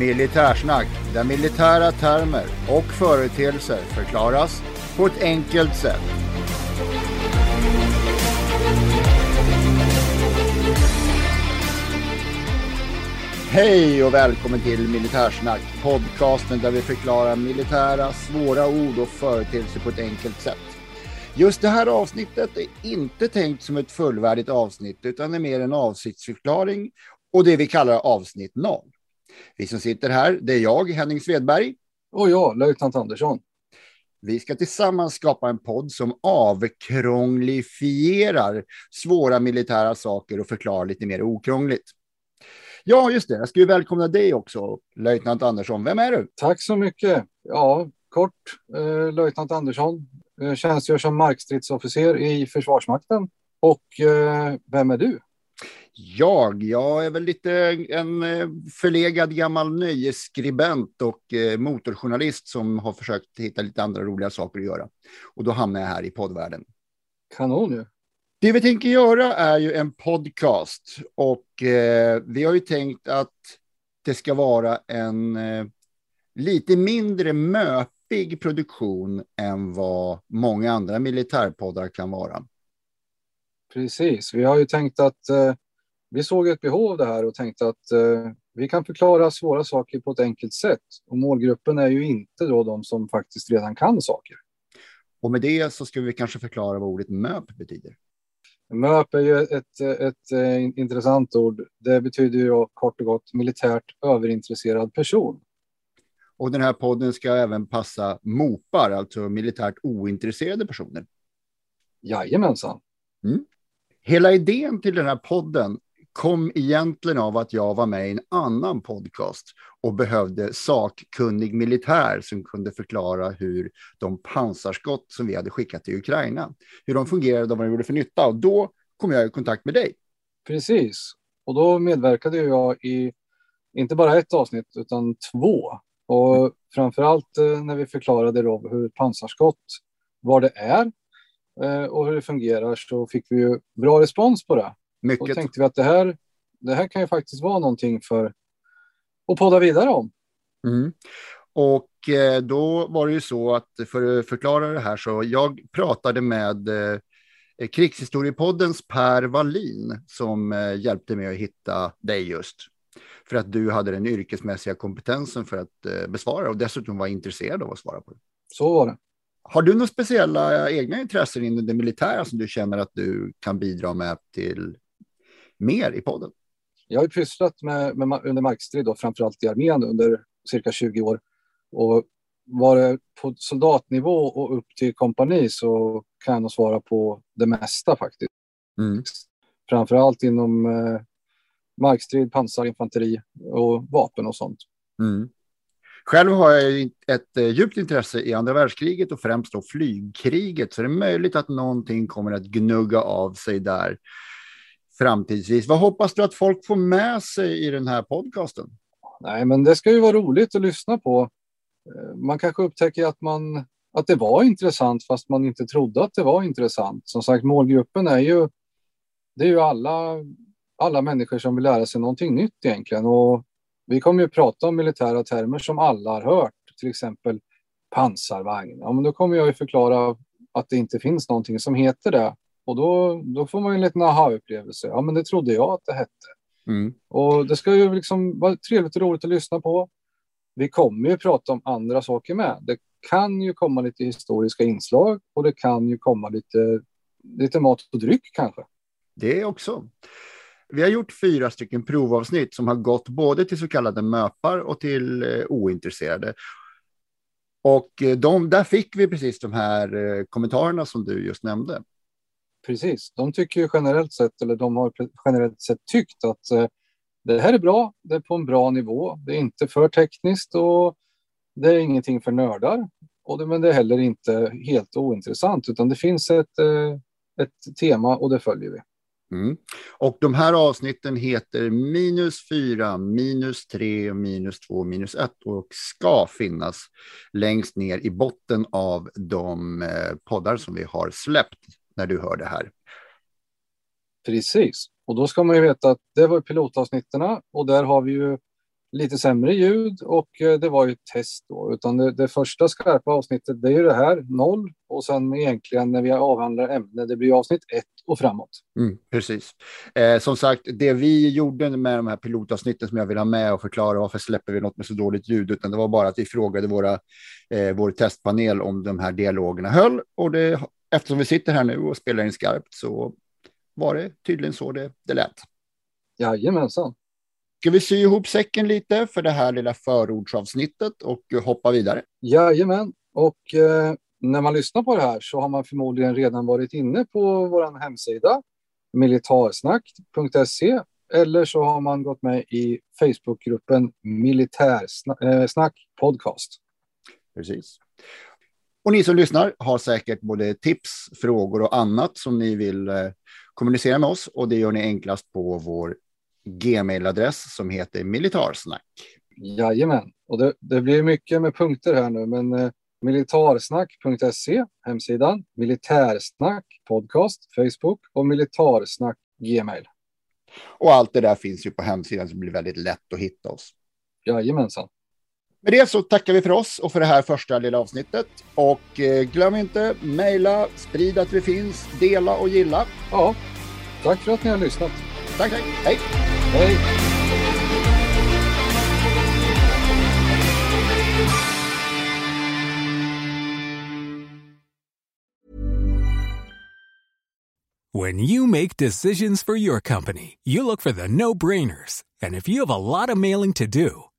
Militärsnack, där militära termer och företeelser förklaras på ett enkelt sätt. Hej och välkommen till Militärsnack, podcasten där vi förklarar militära svåra ord och företeelser på ett enkelt sätt. Just det här avsnittet är inte tänkt som ett fullvärdigt avsnitt utan är mer en avsiktsförklaring och det vi kallar avsnitt 0. Vi som sitter här, det är jag, Henning Svedberg. Och jag, löjtnant Andersson. Vi ska tillsammans skapa en podd som avkrånglifierar svåra militära saker och förklarar lite mer okrångligt. Ja, just det. Jag ska ju välkomna dig också, löjtnant Andersson. Vem är du? Tack så mycket. Ja, kort, eh, löjtnant Andersson. Eh, tjänstgör som markstridsofficer i Försvarsmakten. Och eh, vem är du? Jag, jag är väl lite en eh, förlegad gammal nöjesskribent och eh, motorjournalist som har försökt hitta lite andra roliga saker att göra. Och då hamnar jag här i poddvärlden. Kanon ju. Det vi tänker göra är ju en podcast och eh, vi har ju tänkt att det ska vara en eh, lite mindre möpig produktion än vad många andra militärpoddar kan vara. Precis, vi har ju tänkt att eh, vi såg ett behov av det här och tänkte att eh, vi kan förklara svåra saker på ett enkelt sätt. Och målgruppen är ju inte då de som faktiskt redan kan saker. Och med det så ska vi kanske förklara vad ordet MÖP betyder. MÖP är ju ett, ett, ett, eh, intressant ord. Det betyder ju kort och gott militärt överintresserad person. Och den här podden ska även passa mopar, alltså militärt ointresserade personer. Jajamensan. Mm. Hela idén till den här podden kom egentligen av att jag var med i en annan podcast och behövde sakkunnig militär som kunde förklara hur de pansarskott som vi hade skickat till Ukraina, hur de fungerade och vad de gjorde för nytta. Och då kom jag i kontakt med dig. Precis, och då medverkade jag i inte bara ett avsnitt utan två. Och framför allt eh, när vi förklarade då hur pansarskott, vad det är eh, och hur det fungerar så fick vi ju bra respons på det. Mycket. Då tänkte vi att det här, det här kan ju faktiskt vara någonting för att podda vidare om. Mm. Och eh, då var det ju så att för att förklara det här så jag pratade med eh, Krigshistoriepoddens Per Wallin som eh, hjälpte mig att hitta dig just. För att du hade den yrkesmässiga kompetensen för att besvara och dessutom var intresserad av att svara på det. Så var det. Har du några speciella egna intressen inom det militära som du känner att du kan bidra med till mer i podden? Jag har ju pysslat med, med under markstrid, då, framförallt i armén under cirka 20 år. Och var det på soldatnivå och upp till kompani så kan jag nog svara på det mesta faktiskt. Mm. Framförallt inom eh, markstrid, pansarinfanteri och vapen och sånt. Mm. Själv har jag ett eh, djupt intresse i andra världskriget och främst då flygkriget, så det är möjligt att någonting kommer att gnugga av sig där framtidsvis. Vad hoppas du att folk får med sig i den här podcasten? Nej, men det ska ju vara roligt att lyssna på. Eh, man kanske upptäcker att, man, att det var intressant fast man inte trodde att det var intressant. Som sagt, målgruppen är ju, det är ju alla, alla människor som vill lära sig någonting nytt egentligen. Och vi kommer ju prata om militära termer som alla har hört, till exempel pansarvagn. Ja, men då kommer jag ju förklara att det inte finns någonting som heter det och då, då får man en liten aha-upplevelse. Ja, men det trodde jag att det hette. Mm. Och det ska ju liksom vara trevligt och roligt att lyssna på. Vi kommer ju prata om andra saker med. Det kan ju komma lite historiska inslag och det kan ju komma lite lite mat och dryck kanske. Det också. Vi har gjort fyra stycken provavsnitt som har gått både till så kallade möpar och till eh, ointresserade. Och eh, de, där fick vi precis de här eh, kommentarerna som du just nämnde. Precis, de tycker ju generellt sett, eller de har generellt sett tyckt att eh, det här är bra, det är på en bra nivå, det är inte för tekniskt och det är ingenting för nördar. Och det, men det är heller inte helt ointressant, utan det finns ett, eh, ett tema och det följer vi. Mm. Och de här avsnitten heter minus 4, minus 3, minus 2, minus 1 och ska finnas längst ner i botten av de eh, poddar som vi har släppt när du hör det här. Precis, och då ska man ju veta att det var pilotavsnitten och där har vi ju lite sämre ljud och eh, det var ju ett test då. Utan det, det, första skarpa avsnittet det är ju det här, noll. Och sen egentligen när vi avhandlar ämne, det blir avsnitt ett och framåt. Mm, precis. Eh, som sagt, det vi gjorde med de här pilotavsnitten som jag vill ha med och förklara varför släpper vi något med så dåligt ljud, utan det var bara att vi frågade våra, eh, vår testpanel om de här dialogerna höll. Och det, eftersom vi sitter här nu och spelar in skarpt så var det tydligen så det, det lät. Jajamensan. Ska vi sy ihop säcken lite för det här lilla förordsavsnittet och hoppa vidare? Jajamän, och eh, när man lyssnar på det här så har man förmodligen redan varit inne på vår hemsida militarsnack.se eller så har man gått med i Facebookgruppen Militärsnack eh, podcast. Precis. Och ni som lyssnar har säkert både tips, frågor och annat som ni vill eh, kommunicera med oss och det gör ni enklast på vår gmailadress som heter militarsnack. Jajamän, och det, det blir mycket med punkter här nu, men eh, militarsnack.se, hemsidan, militärsnack podcast, Facebook och militarsnack gmail. Och allt det där finns ju på hemsidan så det blir väldigt lätt att hitta oss. Jajamensan. Med det så tackar vi för oss och för det här första lilla avsnittet. Och eh, glöm inte, mejla, sprid att vi finns, dela och gilla. Ja, tack för att ni har lyssnat. Tack, tack. Hej. Hej. When you make decisions for your company, you look for the no-brainers. And if you have a lot of mailing to do,